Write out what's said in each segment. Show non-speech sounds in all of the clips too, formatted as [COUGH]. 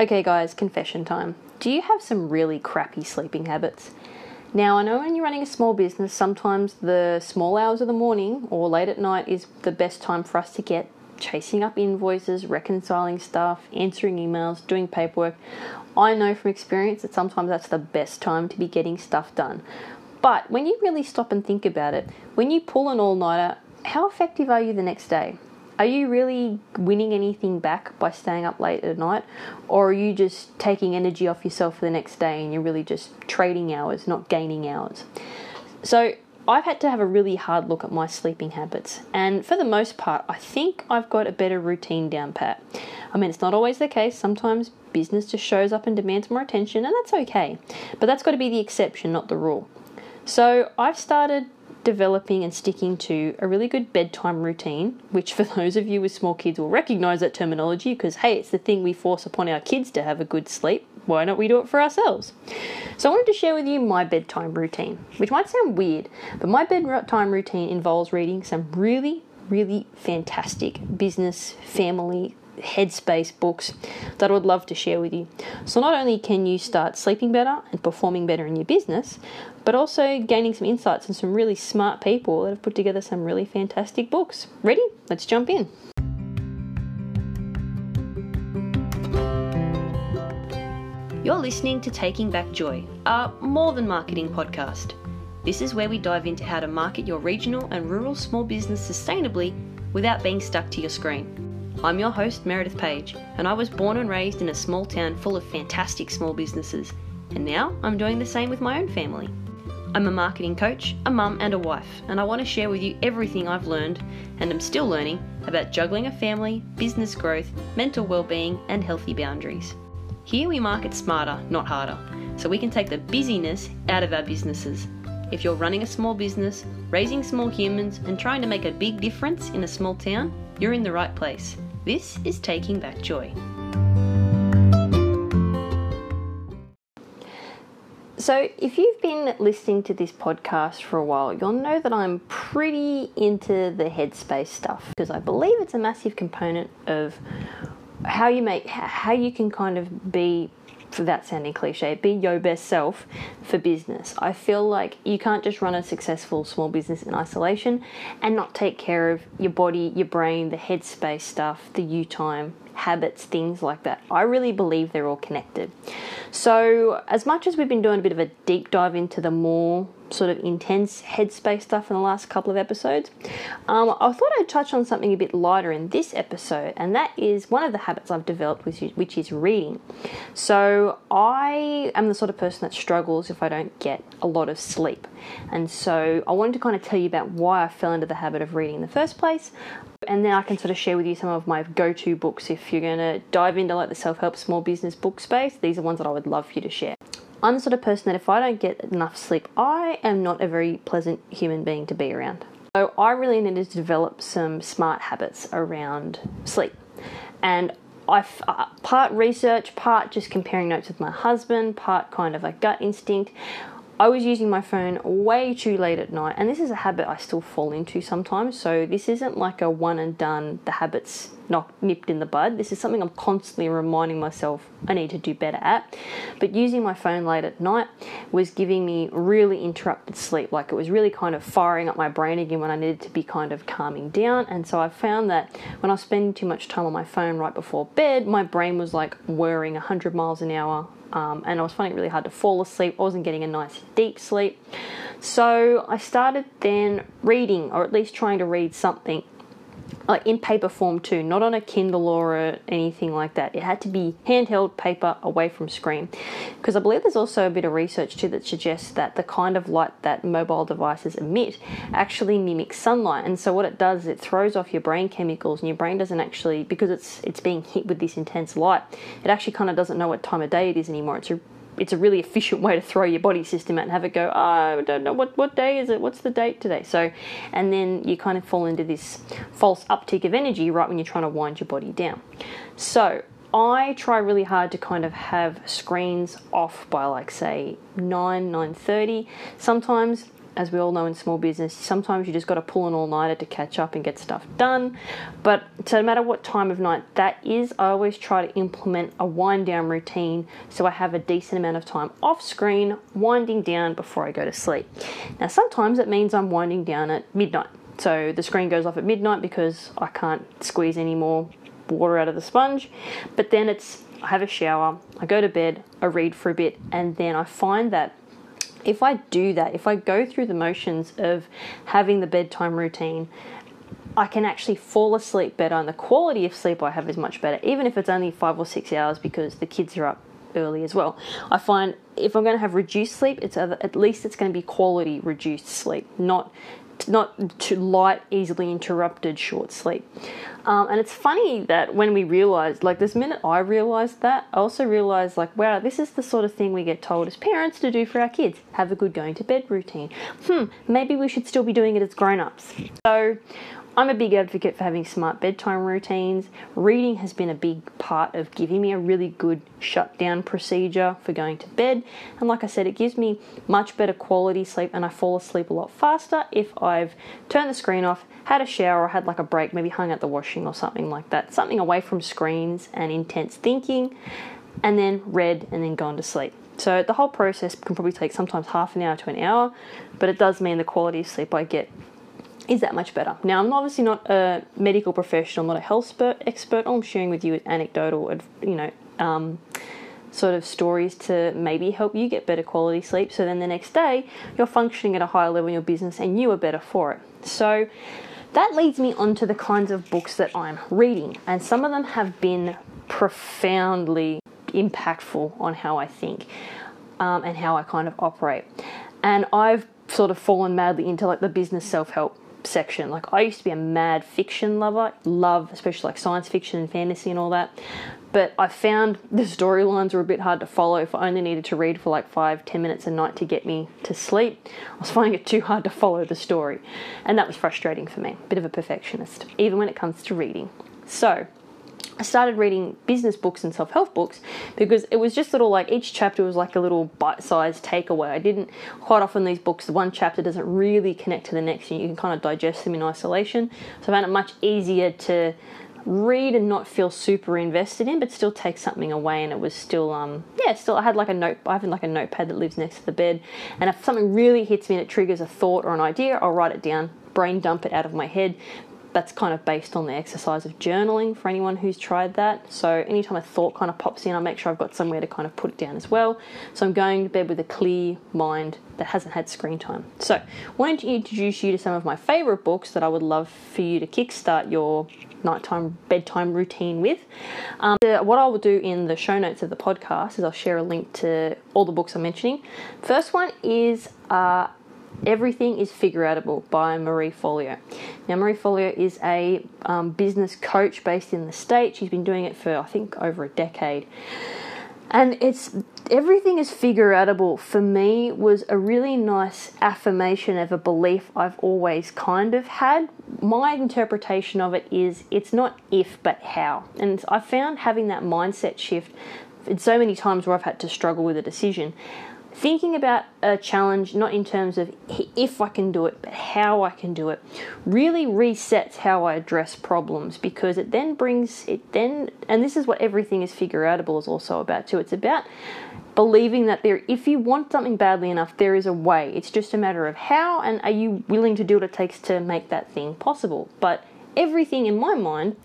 Okay, guys, confession time. Do you have some really crappy sleeping habits? Now, I know when you're running a small business, sometimes the small hours of the morning or late at night is the best time for us to get chasing up invoices, reconciling stuff, answering emails, doing paperwork. I know from experience that sometimes that's the best time to be getting stuff done. But when you really stop and think about it, when you pull an all nighter, how effective are you the next day? Are you really winning anything back by staying up late at night? Or are you just taking energy off yourself for the next day and you're really just trading hours, not gaining hours? So, I've had to have a really hard look at my sleeping habits, and for the most part, I think I've got a better routine down pat. I mean, it's not always the case. Sometimes business just shows up and demands more attention, and that's okay. But that's got to be the exception, not the rule. So I've started developing and sticking to a really good bedtime routine, which for [LAUGHS] those of you with small kids will recognize that terminology because, hey, it's the thing we force upon our kids to have a good sleep. Why not we do it for ourselves? So, I wanted to share with you my bedtime routine, which might sound weird, but my bedtime routine involves reading some really, really fantastic business, family, headspace books that I would love to share with you. So, not only can you start sleeping better and performing better in your business, but also gaining some insights from some really smart people that have put together some really fantastic books. Ready? Let's jump in. You're listening to Taking Back Joy, a more than marketing podcast. This is where we dive into how to market your regional and rural small business sustainably without being stuck to your screen. I'm your host, Meredith Page, and I was born and raised in a small town full of fantastic small businesses, and now I'm doing the same with my own family. I'm a marketing coach, a mum, and a wife, and I want to share with you everything I've learned and am still learning about juggling a family, business growth, mental well-being, and healthy boundaries. Here we market smarter, not harder, so we can take the busyness out of our businesses. If you're running a small business, raising small humans, and trying to make a big difference in a small town, you're in the right place. This is Taking Back Joy. So, if you've been listening to this podcast for a while, you'll know that I'm pretty into the headspace stuff because I believe it's a massive component of how you make how you can kind of be for that sounding cliche, be your best self for business. I feel like you can't just run a successful small business in isolation and not take care of your body, your brain, the headspace stuff, the you time, habits, things like that. I really believe they're all connected. So, as much as we've been doing a bit of a deep dive into the more sort of intense headspace stuff in the last couple of episodes, um, I thought I'd touch on something a bit lighter in this episode, and that is one of the habits I've developed, which is, which is reading. So, I am the sort of person that struggles if I don't get a lot of sleep, and so I wanted to kind of tell you about why I fell into the habit of reading in the first place. And then I can sort of share with you some of my go to books if you're going to dive into like the self help small business book space. These are ones that I would love for you to share. I'm the sort of person that if I don't get enough sleep, I am not a very pleasant human being to be around. So I really needed to develop some smart habits around sleep. And I uh, part research, part just comparing notes with my husband, part kind of a gut instinct. I was using my phone way too late at night, and this is a habit I still fall into sometimes. So, this isn't like a one and done, the habit's not nipped in the bud. This is something I'm constantly reminding myself I need to do better at. But using my phone late at night was giving me really interrupted sleep. Like it was really kind of firing up my brain again when I needed to be kind of calming down. And so I found that when I was spending too much time on my phone right before bed, my brain was like whirring 100 miles an hour um, and I was finding it really hard to fall asleep. I wasn't getting a nice deep sleep. So I started then reading, or at least trying to read something Uh, in paper form too, not on a Kindle or anything like that. It had to be handheld paper away from screen. Because I believe there's also a bit of research too that suggests that the kind of light that mobile devices emit actually mimics sunlight. And so what it does is it throws off your brain chemicals and your brain doesn't actually because it's it's being hit with this intense light, it actually kind of doesn't know what time of day it is anymore. It's a it's a really efficient way to throw your body system out and have it go, oh, I don't know what, what day is it? What's the date today? So, and then you kind of fall into this false uptick of energy right when you're trying to wind your body down. So, I try really hard to kind of have screens off by like say 9 9:30 sometimes as we all know in small business, sometimes you just got to pull an all nighter to catch up and get stuff done. But so no matter what time of night that is, I always try to implement a wind down routine so I have a decent amount of time off screen, winding down before I go to sleep. Now, sometimes it means I'm winding down at midnight. So the screen goes off at midnight because I can't squeeze any more water out of the sponge. But then it's I have a shower, I go to bed, I read for a bit, and then I find that if I do that, if I go through the motions of having the bedtime routine, I can actually fall asleep better, and the quality of sleep I have is much better, even if it's only five or six hours because the kids are up early as well. I find if I'm going to have reduced sleep, it's at least it's going to be quality reduced sleep, not not too light, easily interrupted short sleep. Um, and it's funny that when we realized, like this minute I realized that, I also realized, like, wow, this is the sort of thing we get told as parents to do for our kids. Have a good going to bed routine. Hmm, maybe we should still be doing it as grown ups. So I'm a big advocate for having smart bedtime routines. Reading has been a big part of giving me a really good shutdown procedure for going to bed. And like I said, it gives me much better quality sleep and I fall asleep a lot faster if I've turned the screen off, had a shower, or had like a break, maybe hung out the washing or something like that. Something away from screens and intense thinking, and then read and then gone to sleep. So the whole process can probably take sometimes half an hour to an hour, but it does mean the quality of sleep I get is that much better. Now, I'm obviously not a medical professional, I'm not a health expert. All I'm sharing with you is anecdotal, you know, um, sort of stories to maybe help you get better quality sleep. So then the next day, you're functioning at a higher level in your business and you are better for it. So that leads me on to the kinds of books that I'm reading, and some of them have been profoundly impactful on how I think um, and how I kind of operate. And I've sort of fallen madly into like the business self help section. Like I used to be a mad fiction lover, love especially like science fiction and fantasy and all that. But I found [LAUGHS] the storylines were a bit hard to follow if I only needed to read for like five, ten minutes a night to get me to sleep. I was [LAUGHS] finding it too hard to follow the story. And that was frustrating for me. Bit of a perfectionist, even when it comes to reading. So I started reading business books and self help books because it was just little like each chapter was like a little bite sized takeaway. I didn't quite often these books, one chapter doesn't really connect to the next, and you can kind of digest them in isolation. So I found it much easier to read and not feel super invested in, but still take something away. And it was still, um, yeah, still I had like a note, I have like a notepad that lives next to the bed, and if something really hits me and it triggers a thought or an idea, I'll write it down, brain dump it out of my head, that's kind of based on the exercise of journaling for anyone who's tried that. So anytime a thought kind of pops in, I make sure I've got somewhere to kind of put it down as well. So I'm going to bed with a clear mind that hasn't had screen time. So wanted to introduce you to some of my favorite books that I would love for you to kickstart your nighttime bedtime routine with. Um, what I will do in the show notes of the podcast is I'll share a link to all the books I'm mentioning. First one is uh, Everything is Figure Outable by Marie Forleo. Now, Marie Forleo is a um, business coach based in the States. She's been doing it for, I think, over a decade. And it's everything is figure outable for me was a really nice affirmation of a belief I've always kind of had. My interpretation of it is it's not if but how. And I found having that mindset shift in so many times where I've had to struggle with a decision thinking about a challenge not in terms of if I can do it, but how I can do it, really resets how I address problems because it then brings it then, and this is what everything is figure outable is also about too. It's about believing that there, if you want something badly enough, there is a way. It's just a matter of how, and are you willing to do what it takes to make that thing possible. But everything in my mind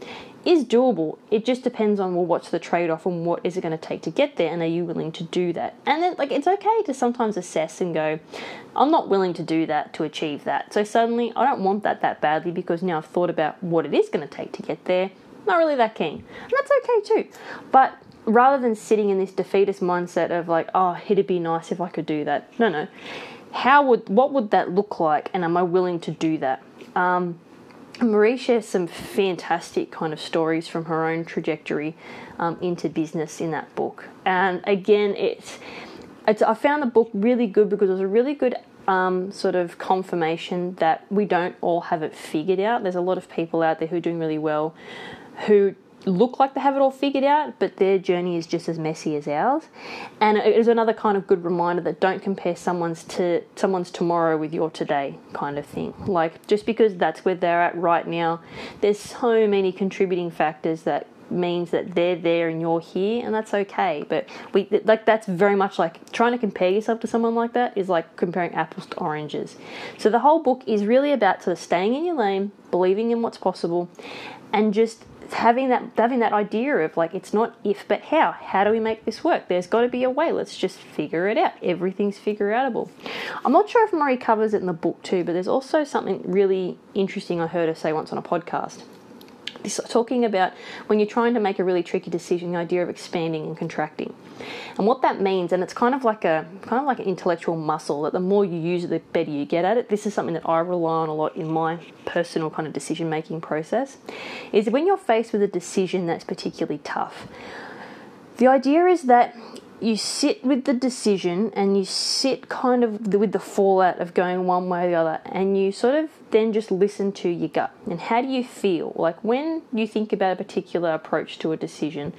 is doable. It just depends on well, what's the trade off and what is it going to take to get there, and are you willing to do that? And then, like, it's okay to sometimes assess and go, I'm not willing to do that to achieve that. So suddenly, I don't want that that badly because now I've thought about what it is going to take to get there. Not really that keen, and that's okay too. But rather than sitting in this defeatist mindset of like, oh, it'd be nice if I could do that. No, no. How would what would that look like, and am I willing to do that? Um, Marie shares some fantastic kind of stories from her own trajectory um, into business in that book. And again, it's, it's I found the book really good because it was a really good um, sort of confirmation that we don't all have it figured out. There's a lot of people out there who are doing really well who look like they have it all figured out, but their journey is just as messy as ours. And it is another kind of good reminder that don't compare someone's to someone's tomorrow with your today kind of thing. Like just because that's where they're at right now, there's so many contributing factors that means that they're there and you're here and that's okay but we like that's very much like trying to compare yourself to someone like that is like comparing apples to oranges so the whole book is really about sort of staying in your lane believing in what's possible and just having that having that idea of like it's not if but how. How do we make this work? There's got to be a way. Let's just figure it out. Everything's figure outable i'm not sure if marie covers it in the book too but there's also something really interesting i heard her say once on a podcast talking about when you're trying to make a really tricky decision the idea of expanding and contracting. And what that means and it's kind of like a kind of like an intellectual muscle that the more you use it the better you get at it. This is something that i rely on a lot in my personal kind of decision making process is when you're faced with a decision that's particularly tough the idea is that you sit with the decision and you sit kind of with the fallout of going one way or the other and you sort of then just listen to your gut. And how do you feel? Like when you think about a particular approach to a decision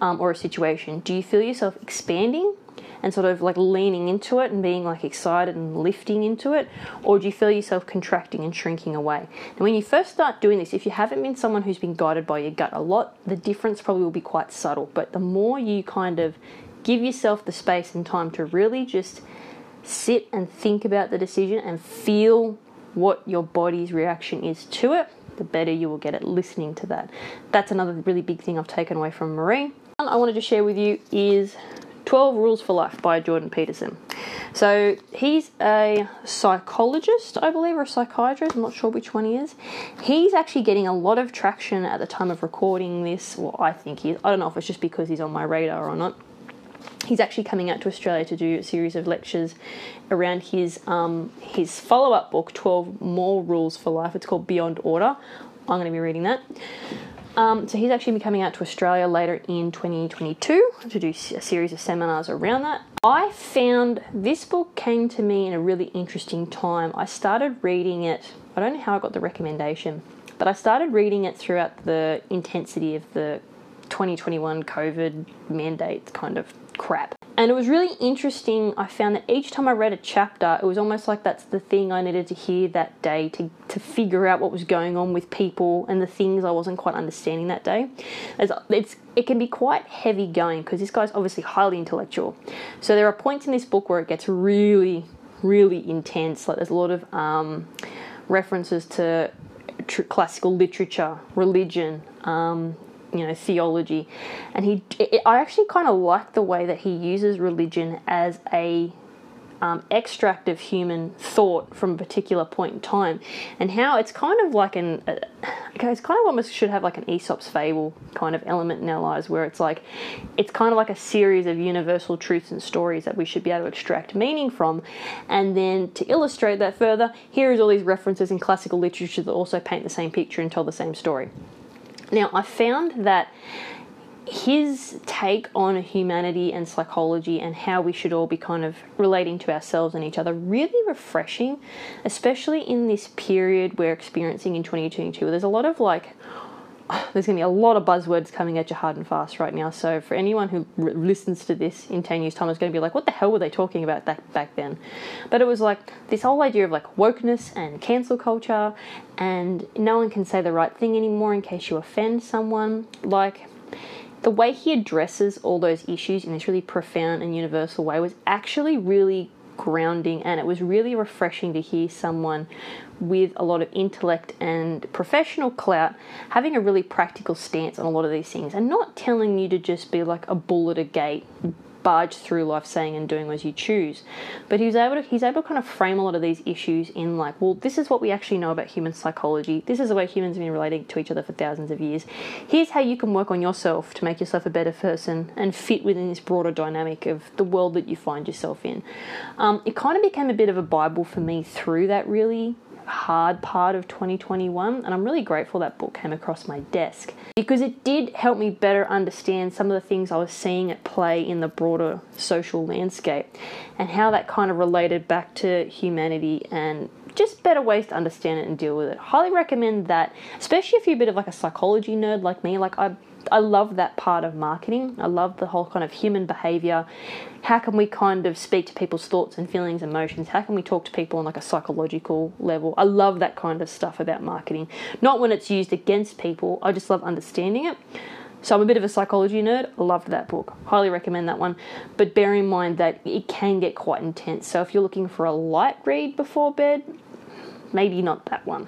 um, or a situation do you feel yourself expanding and sort of like leaning into it and being like excited and lifting into it? Or do you feel yourself contracting and shrinking away? And when you first start doing this if you haven't been someone who's been guided by your gut a lot the difference probably will be quite subtle. But the more you kind of give yourself the space and time to really just sit and think about the decision and feel what your body's reaction is to it, the better you will get at listening to that. That's another really big thing I've taken away from Marie. One I wanted to share with you is 12 Rules for Life by Jordan Peterson. So he's a psychologist, I believe, or a psychiatrist. I'm not sure which one he is. He's actually getting a lot of traction at the time of recording this. Well, I think he. I don't know if it's just because he's on my radar or not he's actually coming out to Australia to do a series of lectures around his um, his follow up book, Twelve More Rules for Life. It's called Beyond Order. I'm going to be reading that. Um, so he's actually coming out to Australia later in 2022 to do a series of seminars around that. I found this book came to me in a really interesting time. I started reading it. I don't know how I got the recommendation, but I started reading it throughout the intensity of the 2021 COVID mandate kind of crap. And it was really interesting. I found that each time I read a chapter, it was almost like that's the thing I needed to hear that day to, to figure out what was going on with people and the things I wasn't quite understanding that day. It's, it can be quite heavy going because this guy's obviously highly intellectual. So there are points in this book where it gets really, really intense. Like there's a lot of um, references to classical literature, religion, um, you know theology. And he it, i actually kind of like the way that he uses religion as a um, extract of human thought from a particular point in time, and how it's kind of like an, uh, it's kind of almost should have like an Aesop's fable kind of element in our lives, where it's like, it's kind of like a series of universal truths and stories that we should be able to extract meaning from, and then to illustrate that further, here is all these references in classical literature that also paint the same picture and tell the same story. Now, I found that his take on humanity and psychology and how we should all be kind of relating to ourselves and each other really refreshing, especially in this period we're experiencing in 2022. There's a lot of like there's going to be a lot of buzzwords coming at you hard and fast right now. So for anyone who listens to this in 10 years' time, is going to be like, what the hell were they talking about that back then? But it was like this whole idea of like wokeness and cancel culture, and no one can say the right thing anymore in case you offend someone. Like the way he addresses all those issues in this really profound and universal way was actually really grounding and it was really refreshing to hear someone with a lot of intellect and professional clout having a really practical stance on a lot of these things and not telling you to just be like a bull at a gate barge through life saying and doing as you choose. But he's able to he's able to kind of frame a lot of these issues in like, well, this is what we actually know about human psychology. This is the way humans have been relating to each other for thousands of years. Here's how you can work on yourself to make yourself a better person and fit within this broader dynamic of the world that you find yourself in. Um, it kind of became a bit of a bible for me through that really hard part of 2021, and I'm really grateful that book came across my desk because it did help me better understand some of the things I was seeing at play in the broader social landscape and how that kind of related back to humanity and just better ways to understand it and deal with it. Highly recommend that, especially if you're a bit of like a psychology nerd like me. Like I I love that part of marketing. I love the whole kind of human behavior. How can we kind of speak to people's thoughts and feelings, emotions? How can we talk to people on like a psychological level? I love that kind of stuff about marketing. Not when it's used against people. I just love understanding it. So I'm a bit of a psychology nerd. Loved that book. Highly recommend that one. But bear in mind that it can get quite intense. So if you're looking for a light read before bed, maybe not that one.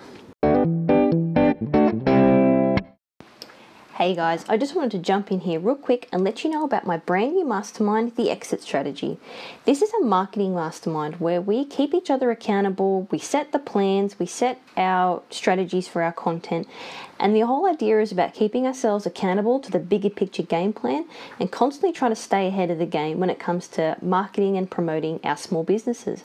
Hey guys, I just wanted to jump in here real quick and let you know about my brand new mastermind, The Exit Strategy. This is a marketing mastermind where we keep each other accountable, we set the plans, we set our strategies for our content, and the whole idea is about keeping ourselves accountable to the bigger picture game plan and constantly trying to stay ahead of the game when it comes to marketing and promoting our small businesses.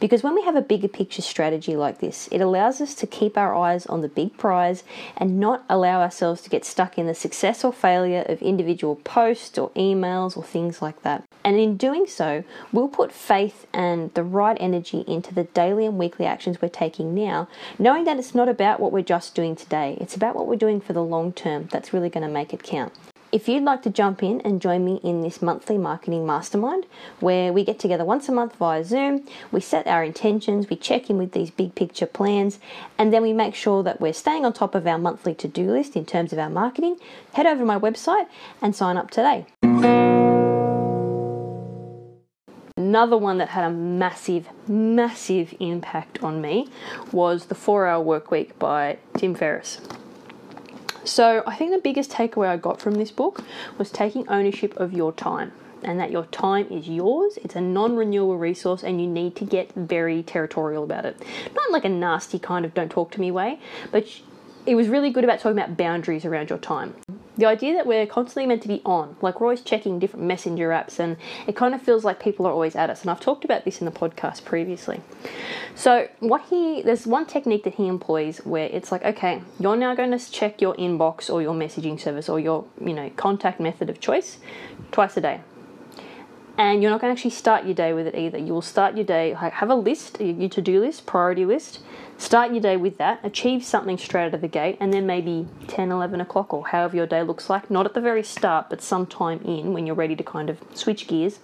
Because when we have a bigger picture strategy like this, it allows us to keep our eyes on the big prize and not allow ourselves to get stuck in the success or failure of individual posts or emails or things like that. And in doing so, we'll put faith and the right energy into the daily and weekly actions we're taking now, knowing that it's not about what we're just doing today, it's about what we're doing for the long term that's really going to make it count. If you'd like to jump in and join me in this monthly marketing mastermind, where we get together once a month via Zoom, we set our intentions, we check in with these big picture plans, and then we make sure that we're staying on top of our monthly to do list in terms of our marketing, head over to my website and sign up today. Another one that had a massive, massive impact on me was The Four Hour Work Week by Tim Ferriss. So, I think the biggest takeaway I got from this book was taking ownership of your time and that your time is yours. It's a non renewable resource and you need to get very territorial about it. Not like a nasty kind of don't talk to me way, but it was really good about talking about boundaries around your time. The idea that we're constantly meant to be on, like we're always checking different messenger apps, and it kind of feels like people are always at us. And I've talked about this in the podcast previously. So, what he there's one technique that he employs where it's like, okay, you're now going to check your inbox or your messaging service or your you know contact method of choice twice a day and you're not going to actually start your day with it either. You will start your day, have a list, your to do list, priority list, start your day with that, achieve something straight out of the gate, and then maybe 10, 11 o'clock or however your day looks like, not at the very start, but sometime in when you're ready to kind of switch gears.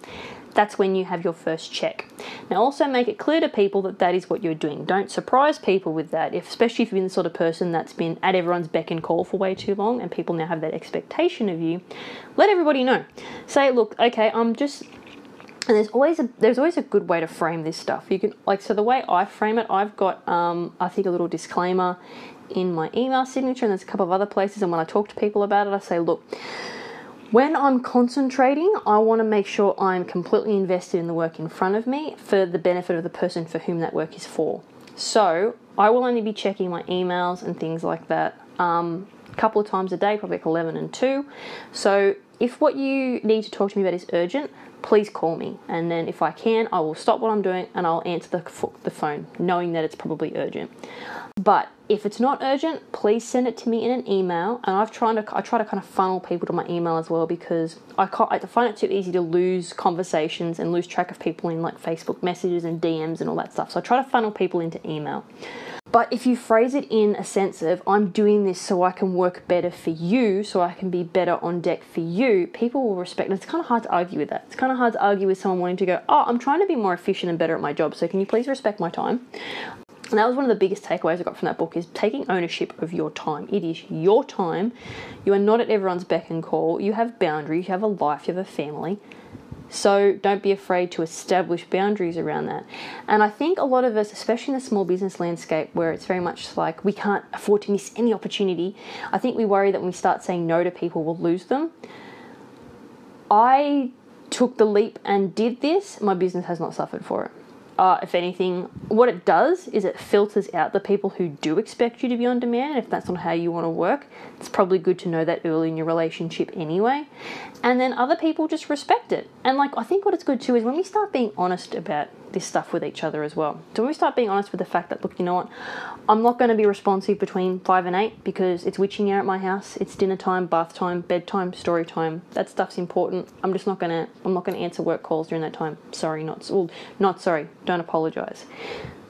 That's when you have your first check. Now, also make it clear to people that that is what you're doing. Don't surprise people with that, if, especially if you've been the sort of person that's been at everyone's beck and call for way too long and people now have that expectation of you. Let everybody know. Say, look, okay, I'm just and there's always a there's always a good way to frame this stuff. You can like so the way I frame it, I've got um, I think a little disclaimer in my email signature, and there's a couple of other places. And when I talk to people about it, I say, look, when I'm concentrating, I want to make sure I'm completely invested in the work in front of me for the benefit of the person for whom that work is for. So I will only be checking my emails and things like that um, a couple of times a day, probably like 11 and 2. So if what you need to talk to me about is urgent, please call me. And then if I can, I will stop what I'm doing and I'll answer the, the phone, knowing that it's probably urgent. But if it's not urgent, please send it to me in an email. And I've tried to I try to kind of funnel people to my email as well because I, I find it too easy to lose conversations and lose track of people in like Facebook messages and DMs and all that stuff. So I try to funnel people into email. But if you phrase it in a sense of, I'm doing this so I can work better for you, so I can be better on deck for you, people will respect. And it's kind of hard to argue with that. It's kind of hard to argue with someone wanting to go, Oh, I'm trying to be more efficient and better at my job, so can you please respect my time? And that was one of the biggest takeaways I got from that book is taking ownership of your time. It is your time. You are not at everyone's beck and call. You have boundaries, you have a life, you have a family. So don't be afraid to establish boundaries around that. And I think a lot of us, especially in the small business landscape where it's very much like we can't afford to miss any opportunity, I think we worry that when we start saying no to people, we'll lose them. I took the leap and did this, my business has not suffered for it uh, if anything, what it does is it filters out the people who do expect you to be on demand. If that's not how you want to work, it's probably good to know that early in your relationship anyway. And then other people just respect it. And like, I think what it's good too is when we start being honest about this stuff with each other as well. So when we start being honest with the fact that, look, you know what, I'm not going to be responsive between five and eight because it's witching hour at my house. It's dinner time, bath time, bedtime, story time. That stuff's important. I'm just not gonna. I'm not gonna answer work calls during that time. Sorry, not well, not sorry. Don't apologize.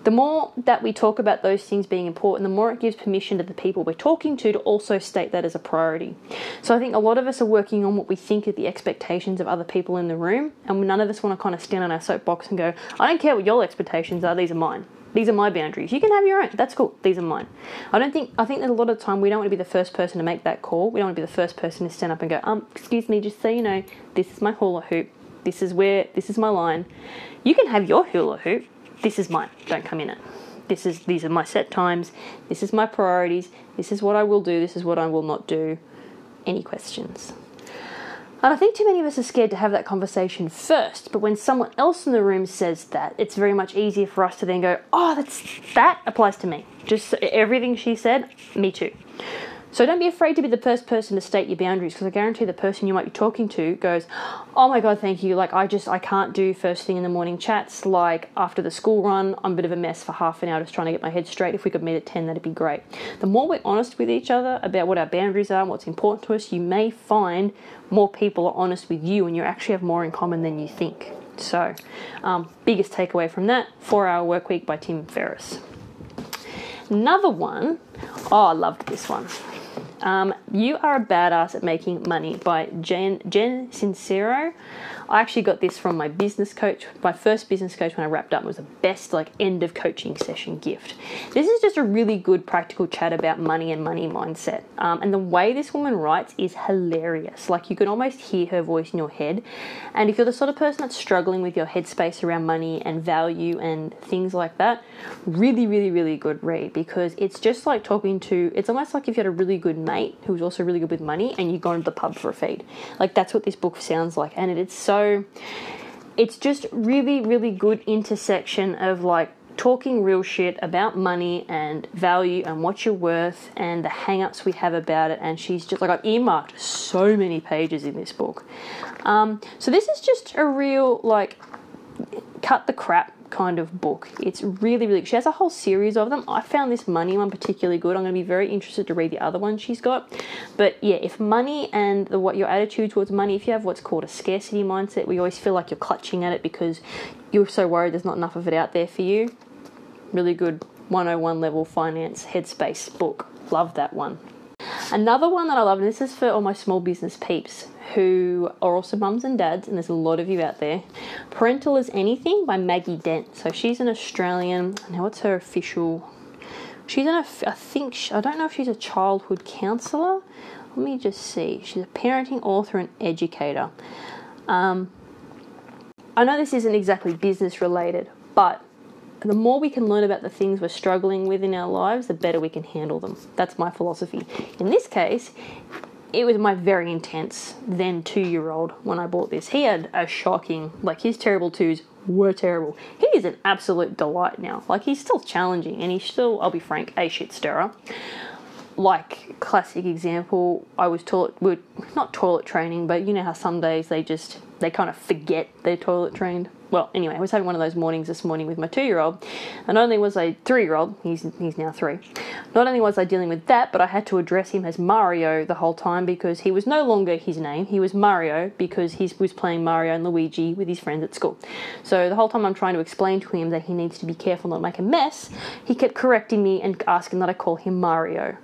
The more that we talk about those things being important, the more it gives permission to the people we're talking to to also state that as a priority. So I think a lot of us are working on what we think are the expectations of other people in the room, and none of us want to kind of stand on our soapbox and go, I don't care what your expectations are, these are mine. These are my boundaries. You can have your own. That's cool. These are mine. I don't think. I think that a lot of time we don't want to be the first person to make that call. We don't want to be the first person to stand up and go, um, excuse me, just so you know, this is my hula hoop. This is where. This is my line. You can have your hula hoop. This is mine. Don't come in it. This is. These are my set times. This is my priorities. This is what I will do. This is what I will not do. Any questions? And I think too many of us are scared to have that conversation first. But when someone else in the room says that, it's very much easier for us to then go, "Oh, that's that applies to me." Just everything she said, me too. So don't be afraid to be the first person to state your boundaries because I guarantee the person you might be talking to goes, "Oh my god, thank you. Like I just I can't do first thing in the morning chats. Like after the school run, I'm a bit of a mess for half an hour just trying to get my head straight. If we could meet at 10, that'd be great." The more we're honest with each other about what our boundaries are and what's important to us, you may find more people are honest with you and you actually have more in common than you think. So, um, biggest takeaway from that: Four Hour Work Week by Tim Ferriss. Another one, oh, I loved this one. Um, you are a badass at making money by Jen Jen Sincero. I actually got this from my business coach. My first business coach when I wrapped up was the best like end of coaching session gift. This is just a really good practical chat about money and money mindset. Um, and the way this woman writes is hilarious. Like you can almost hear her voice in your head. And if you're the sort of person that's struggling with your headspace around money and value and things like that, really, really, really good read because it's just like talking to. It's almost like if you had a really good mate who's also really good with money and you go into the pub for a feed. Like that's what this book sounds like, and it is so so it's just really, really good intersection of like talking real shit about money and value and what you're worth and the hang-ups we have about it. And she's just like i've earmarked so many pages in this book. Um, so this is just a real like cut the crap kind of book. It's really, really. She has a whole series of them. I found this money one particularly good. I'm going to be very interested to read the other one she's got. But yeah, if money and the, what your attitude towards money, if you have what's called a scarcity mindset, we always feel like you're clutching at it because you're so worried there's not enough of it out there for you. Really good 101 level finance headspace book. Love that one. Another one that I love, and this is for all my small business peeps who are also mums and dads, and there's a lot of you out there. Parental as Anything by Maggie Dent. So she's an Australian. Now, what's her official? She's an, I think, I don't know if she's a childhood counsellor. Let me just see. She's a parenting author and educator. Um, I know this isn't exactly business related, but the more we can learn about the things we're struggling with in our lives, the better we can handle them. That's my philosophy. In this case, it was my very intense then two year old when I bought this. He had a shocking, like his terrible twos were terrible. He is an absolute delight now. Like he's still challenging and he's still, I'll be frank, a shit stirrer. Like classic example, I was toilet, not toilet training, but you know how some days they just they kind of forget they're toilet trained well, anyway, I was having one of those mornings this morning with my two year old, and only was I three year old, he's, he's now three, not only was I dealing with that, but I had to address him as Mario the whole time because he was no longer his name. He was Mario because he was playing Mario and Luigi with his friends at school. So the whole time I'm trying to explain to him that he needs to be careful not to make a mess, he kept correcting me and asking that I call him Mario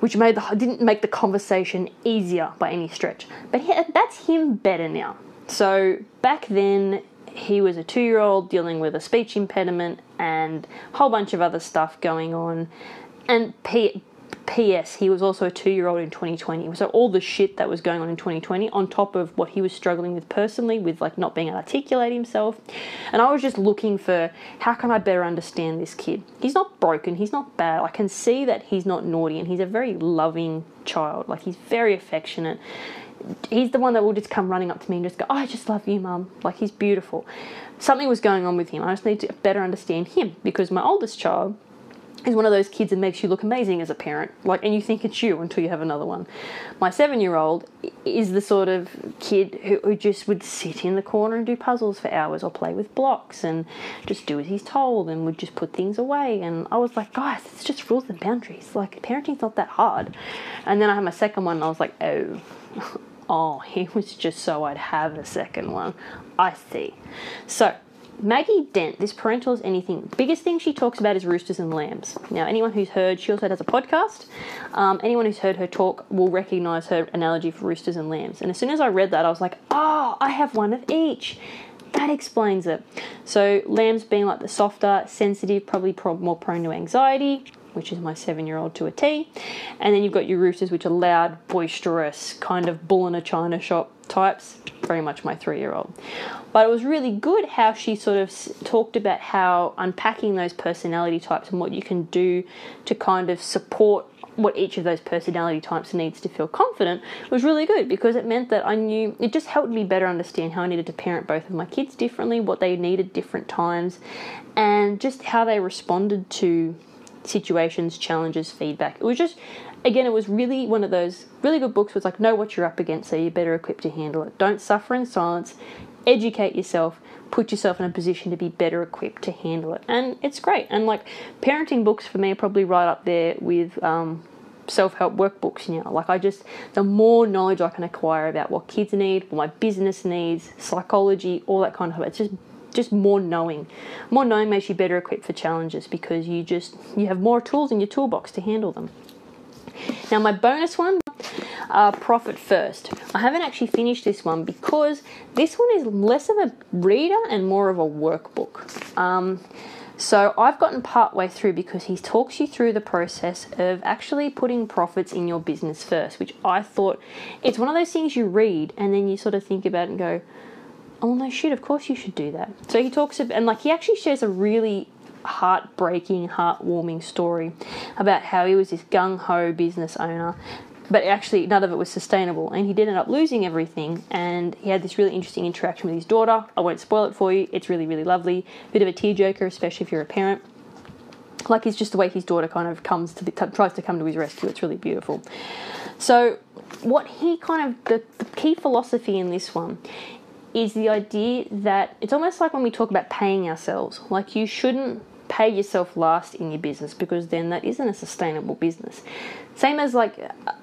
which made the didn't make the conversation easier by any stretch. But he, that's him better now. So back then, he was a two year old dealing with a speech impediment and a whole bunch of other stuff going on. And P- P.S. He was also a two year old in 2020. So all the shit that was going on in 2020, on top of what he was struggling with personally, with like not being able to articulate himself. And I was just looking for how can I better understand this kid? He's not broken, he's not bad. I can see that he's not naughty and he's a very loving child. Like he's very affectionate he's the one that will just come running up to me and just go, oh, I just love you, mum. Like, he's beautiful. Something was going on with him. I just need to better understand him because my oldest child is one of those kids that makes you look amazing as a parent. Like, and you think it's you until you have another one. My seven year old is the sort of kid who, who just would sit in the corner and do puzzles for hours or play with blocks and just do as he's told and would just put things away. And I was like, guys, it's just rules and boundaries. Like, parenting's not that hard. And then I had my second one and I was like, oh. [LAUGHS] Oh, he was just so I'd have a second one. I see. So, Maggie Dent, this parental is anything. Biggest thing she talks about is roosters and lambs. Now, anyone who's heard, she also does a podcast. Um, anyone who's heard her talk will recognize her analogy for roosters and lambs. And as soon as I read that, I was like, oh, I have one of each. That explains it. So, lambs being like the softer, sensitive, probably pro- more prone to anxiety, which is my seven year old to a T. And then you've got your roosters, which are loud, boisterous, kind of bull in a china shop types, very much my three year old. But it was really good how she sort of talked about how unpacking those personality types and what you can do to kind of support what each of those personality types needs to feel confident was really good because it meant that I knew it just helped me better understand how I needed to parent both of my kids differently, what they needed different times, and just how they responded to situations, challenges, feedback. It was just again, it was really one of those really good books. Was like know what you're up against, so you're better equipped to handle it. Don't suffer in silence. Educate yourself. Put yourself in a position to be better equipped to handle it, and it's great. And like parenting books for me are probably right up there with um, self-help workbooks now. Like I just, the more knowledge I can acquire about what kids need, what my business needs, psychology, all that kind of stuff it's just just more knowing. More knowing makes you better equipped for challenges because you just you have more tools in your toolbox to handle them. Now, my bonus one, uh, Profit First. I haven't actually finished this one because this one is less of a reader and more of a workbook. Um, so I've gotten part way through because he talks you through the process of actually putting profits in your business first, which I thought it's one of those things you read and then you sort of think about and go, oh no shit, of course you should do that. So he talks about, and like he actually shares a really heartbreaking, heartwarming story about how he was this gung ho business owner, but actually none of it was sustainable. And he did end up losing everything. And he had this really interesting interaction with his daughter. I won't spoil it for you, it's really, really lovely. Bit of a tearjerker, especially if you're a parent. Like it's just the way his daughter kind of comes to the, tries to come to his rescue. It's really beautiful. So, what he kind of the, the key philosophy in this one is the idea that it's almost like when we talk about paying ourselves. Like you shouldn't pay yourself last in your business because then that isn't a sustainable business. Same as like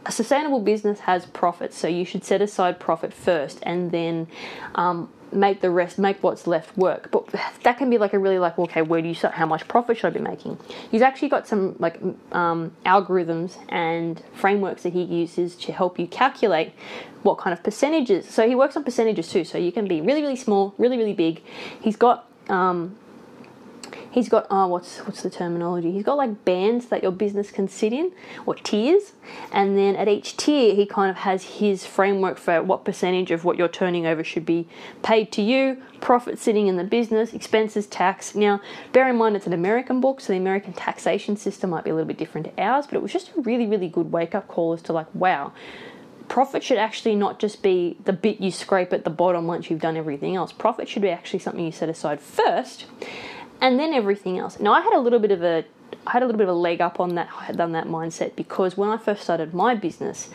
a sustainable business has profits, so you should set aside profit first and then um, make the rest, make what's left work. But that can be like a really like, okay, where do you start? How much profit should I be making? He's actually got some like um, algorithms and frameworks that he uses to help you calculate what kind of percentages. So he works on percentages too. So you can be really, really small, really, really big. He's got um, he's got oh what's what's the terminology? He's got like bands that your business can sit in or tiers? And then at each tier he kind of has his framework for what percentage of what you're turning over should be paid to you profit sitting in the business expenses tax. Now bear in mind it's an american book so the american taxation system might be a little bit different to ours but it was just a really really good wake up call as to like wow profit should actually not just be the bit you scrape at the bottom once you've done everything else. Profit should be actually something you set aside first and then everything else. Now I had a little bit of a I had a little bit of a leg up on that on that mindset because when I first started my business,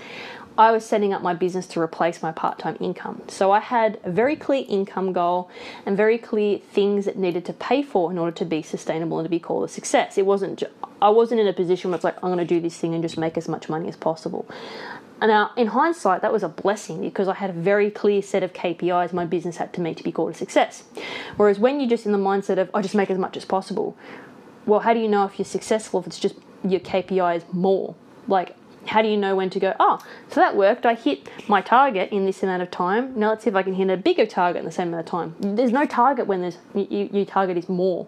I was setting up my business to replace my part-time income. So I had a very clear income goal and very clear things that needed to pay for in order to be sustainable and to be called a success. It wasn't I wasn't in a position where it's like I'm going to do this thing and just make as much money as possible. Now, uh, in hindsight, that was a blessing because I had a very clear set of KPIs my business had to meet to be called a success. Whereas when you're just in the mindset of, I just make as much as possible, well, how do you know if you're successful if it's just your KPIs more? Like, how do you know when to go, oh, so that worked. I hit my target in this amount of time. Now let's see if I can hit a bigger target in the same amount of time. There's no target when there's your target is more.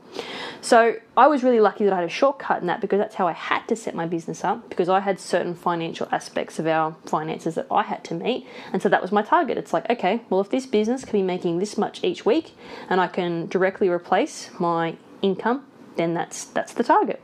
So I was really lucky that I had a shortcut in that because that's how I had to set my business up because I had certain financial aspects of our finances that I had to meet. And so that was my target. It's like, okay, well, if this business can be making this much each week and I can directly replace my income, then that's that's the target.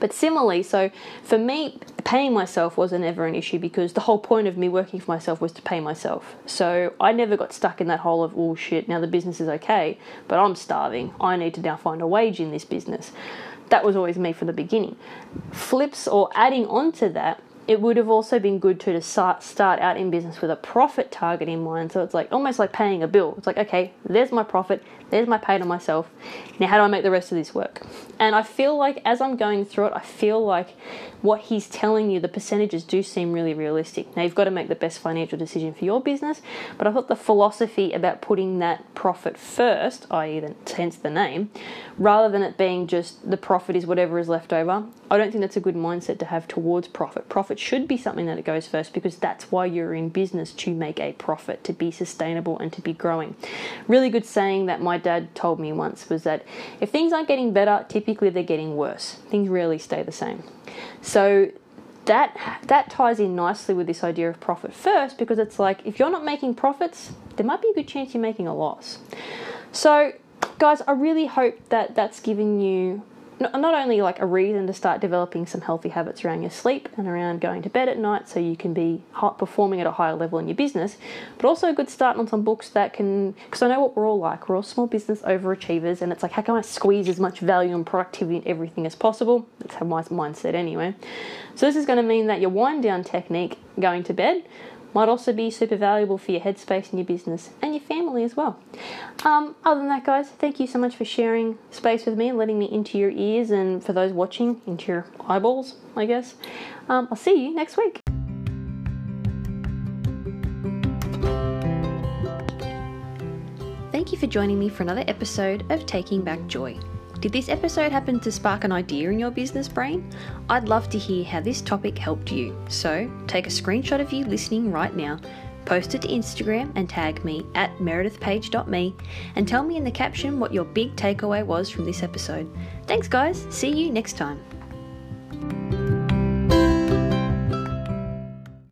But similarly, so for me, paying myself wasn't ever an issue because the whole point of me working for myself was to pay myself. So I never got stuck in that hole of, oh shit, now the business is okay, but I'm starving. I need to now find a wage in this business. That was always me from the beginning. Flips or adding on to that it would have also been good to, to start, start out in business with a profit target in mind. So it's like almost like paying a bill. It's like, okay, there's my profit, there's my pay to myself. Now, how do I make the rest of this work? And I feel like as I'm going through it, I feel like what he's telling you, the percentages do seem really realistic. Now, you've got to make the best financial decision for your business, but I thought the philosophy about putting that profit first, i.e., hence the name, rather than it being just the profit is whatever is left over, I don't think that's a good mindset to have towards profit. Profit should be something that it goes first because that's why you're in business to make a profit, to be sustainable and to be growing. Really good saying that my dad told me once was that if things aren't getting better, typically they're getting worse. Things rarely stay the same. So that that ties in nicely with this idea of profit first because it's like if you're not making profits, there might be a good chance you're making a loss. So guys, I really hope that that's given you not only like a reason to start developing some healthy habits around your sleep and around going to bed at night so you can be performing at a higher level in your business, but also a good start on some books that can, because I know what we're all like. We're all small business overachievers, and it's like, how can I squeeze as much value and productivity in everything as possible? That's my mindset anyway. So, this is going to mean that your wind down technique going to bed might also be super valuable for your headspace and your business and your family as well. Um, other than that, guys, thank you so much for sharing space with me and letting me into your ears, and for those watching, into your eyeballs, I guess. Um, I'll see you next week. Thank you for joining me for another episode of Taking Back Joy. Did this episode happen to spark an idea in your business brain? I'd love to hear how this topic helped you. So take a screenshot of you listening right now, post it to Instagram and tag me at meredithpage.me and tell me in the caption what your big takeaway was from this episode. Thanks, guys. See you next time.